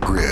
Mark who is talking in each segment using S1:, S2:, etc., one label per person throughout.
S1: grid.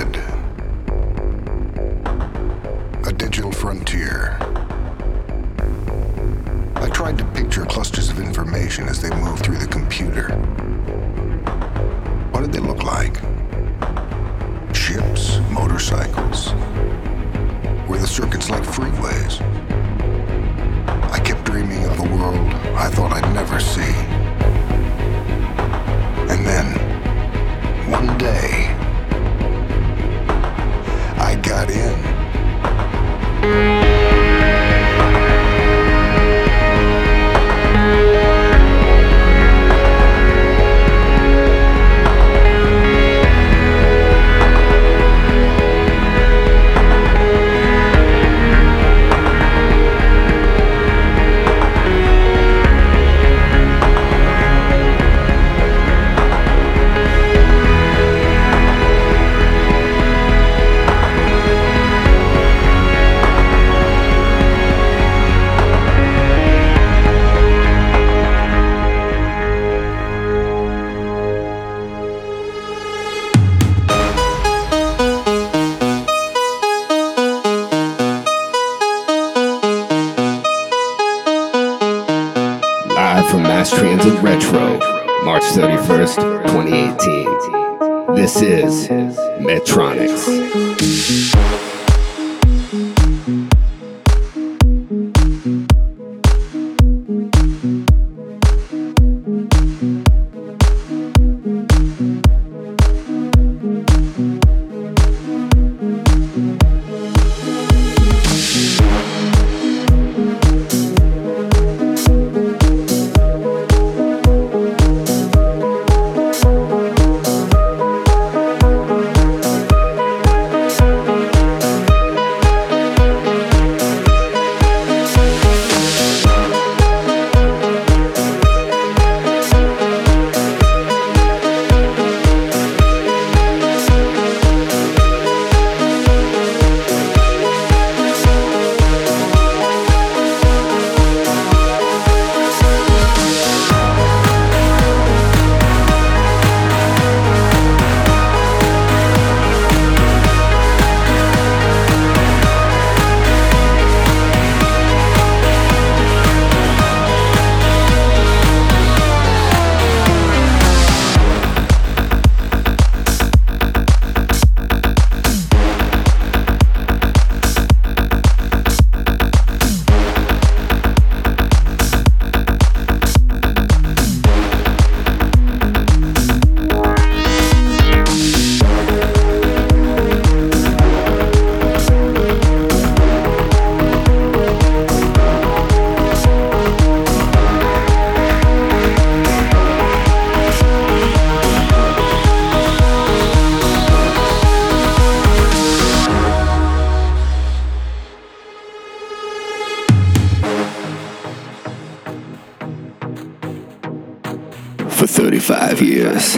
S2: For 35 years,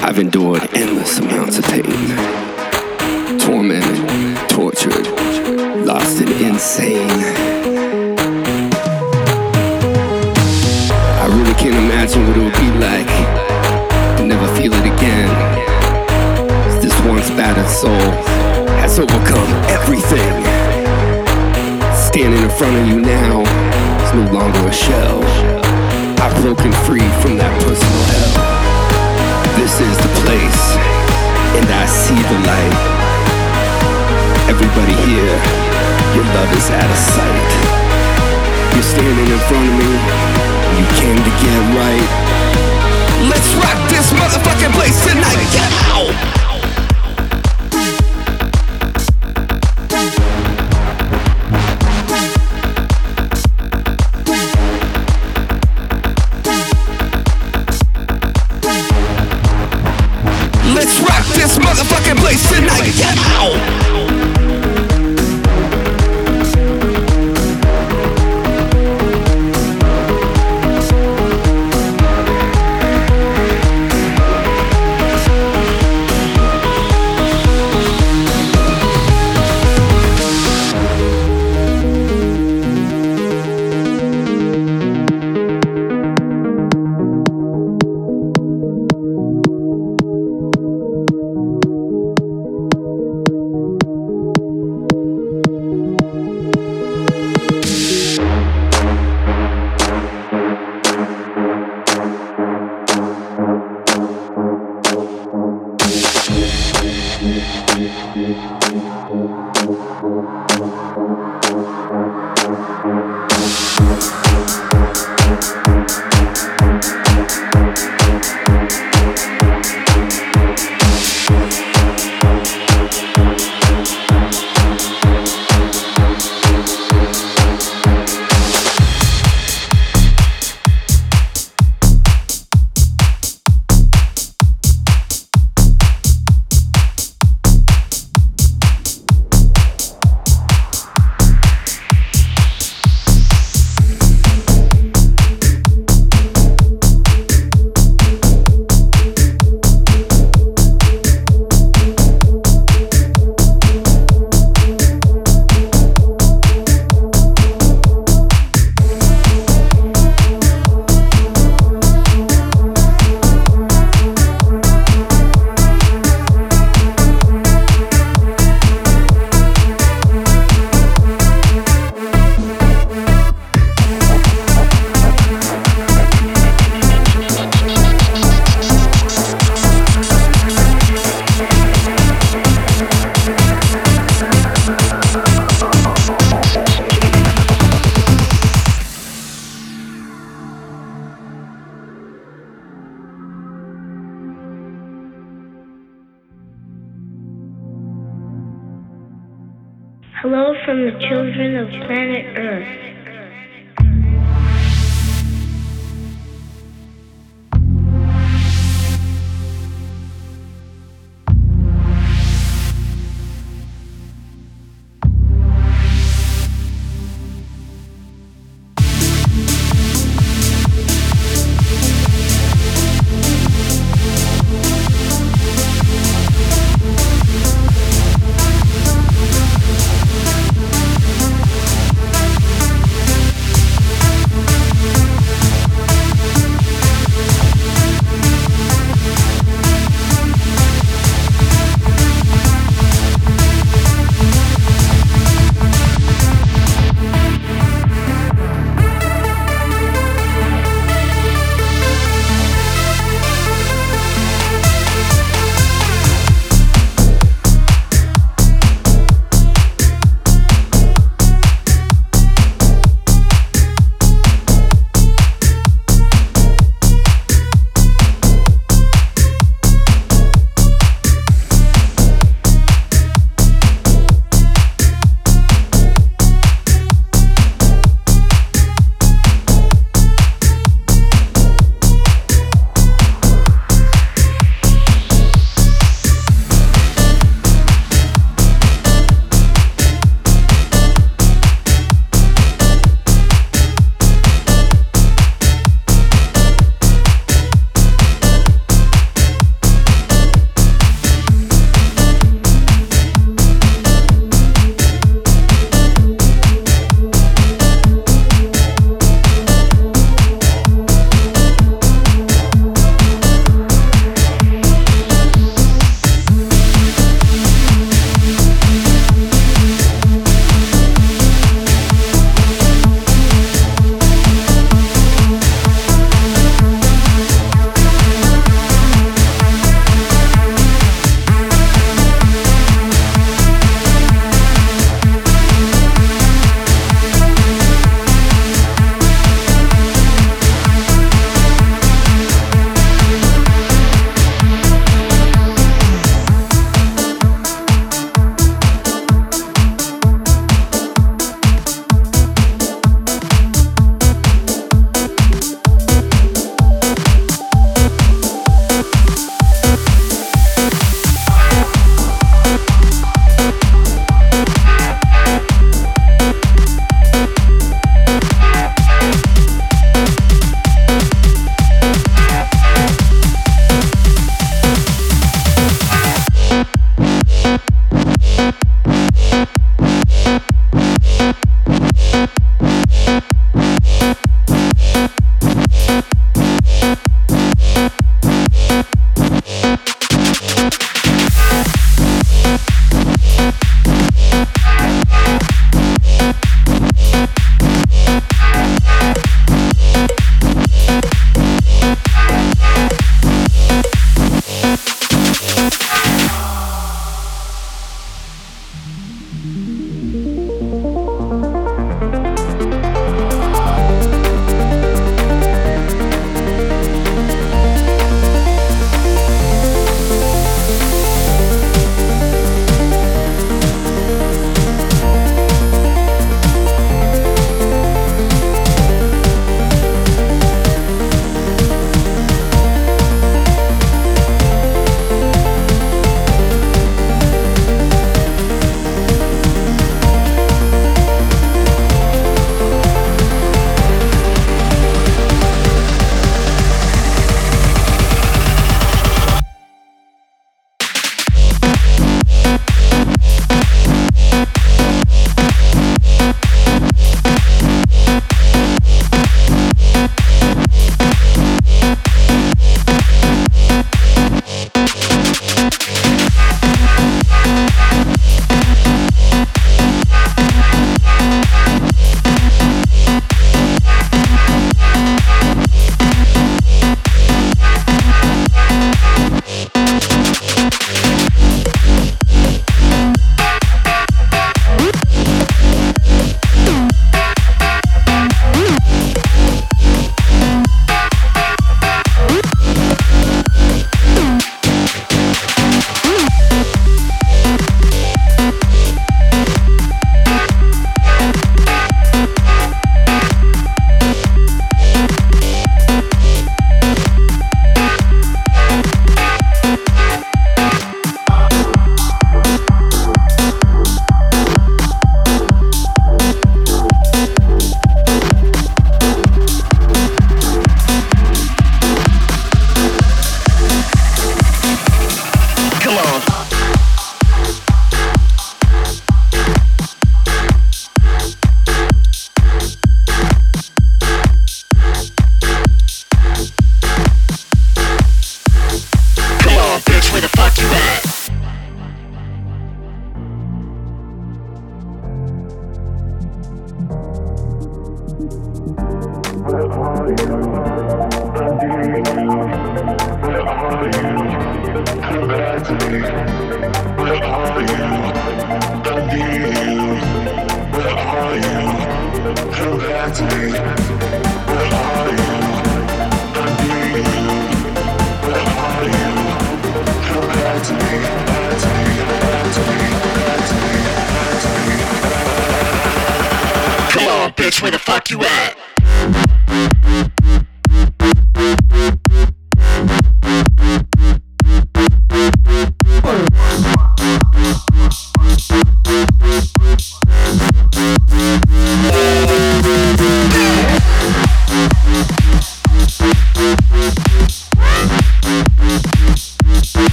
S2: I've endured endless amounts of pain. Tormented, tortured, lost and insane. I really can't imagine what it would be like to never feel it again. This once battered soul has overcome everything. Standing in front of you now is no longer a shell. I've broken free from that personal hell. This is the place, and I see the light. Everybody here, your love is out of sight. You're standing in front of me, you came to get right. Let's rock this motherfucking place tonight. Get out!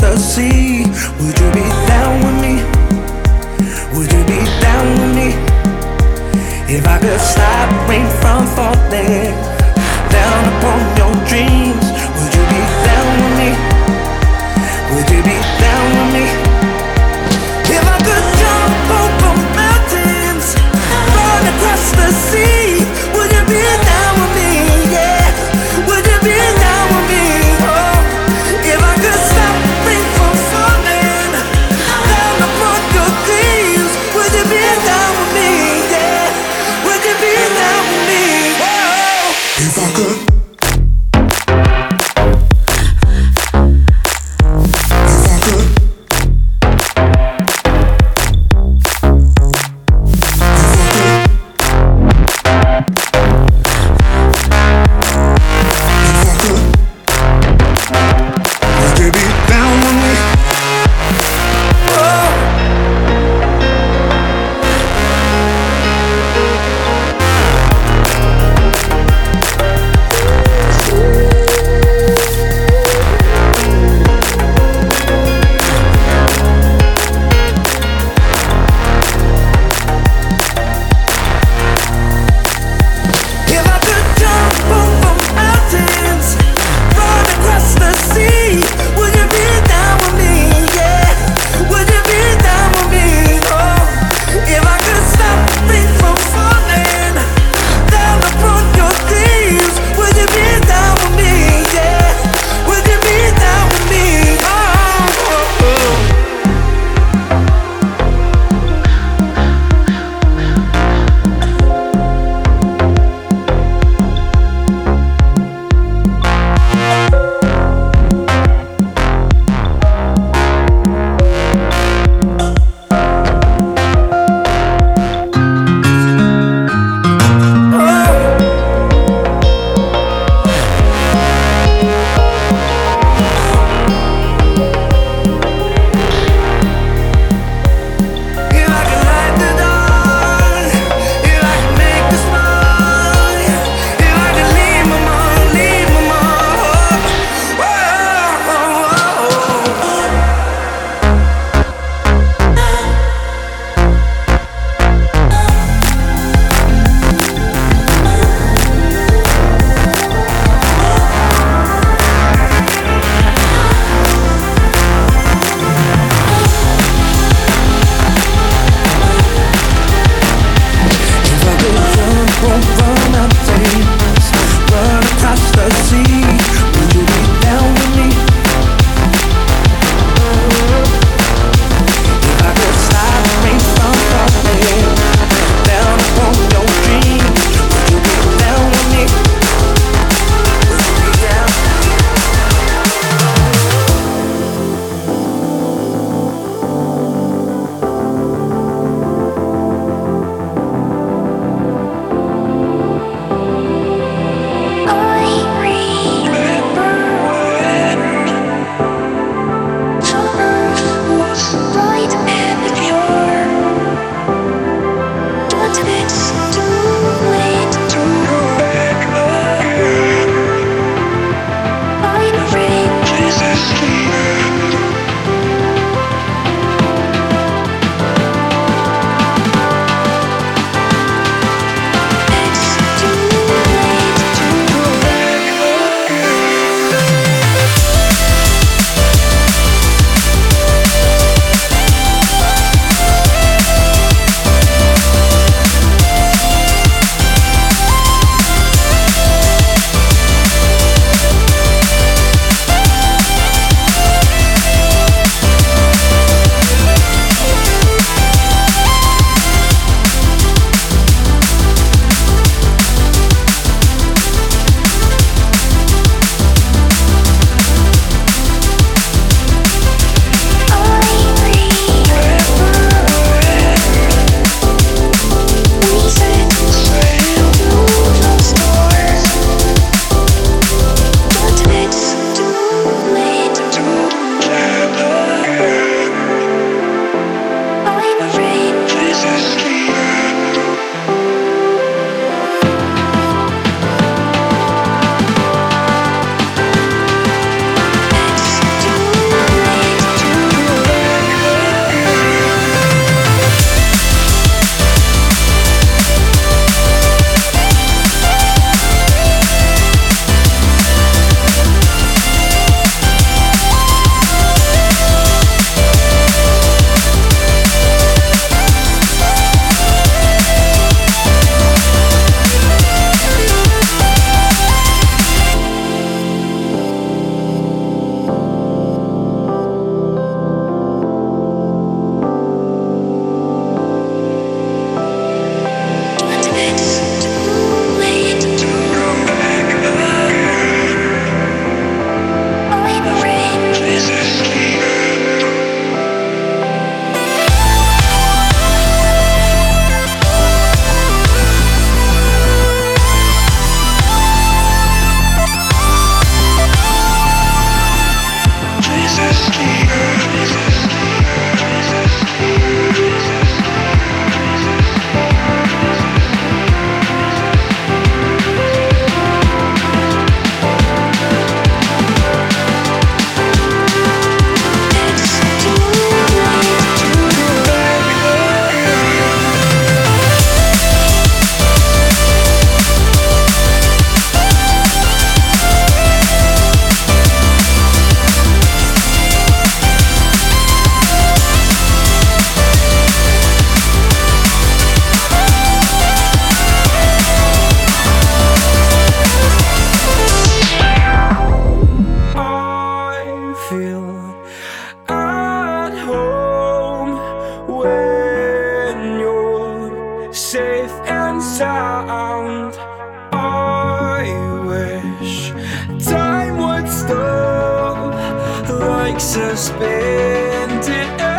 S3: the
S4: sea. Would
S5: you be down with me? Would you be down with me? If I could stop rain from falling down
S6: upon your
S5: dreams. Like suspended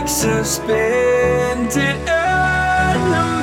S5: like suspended animation.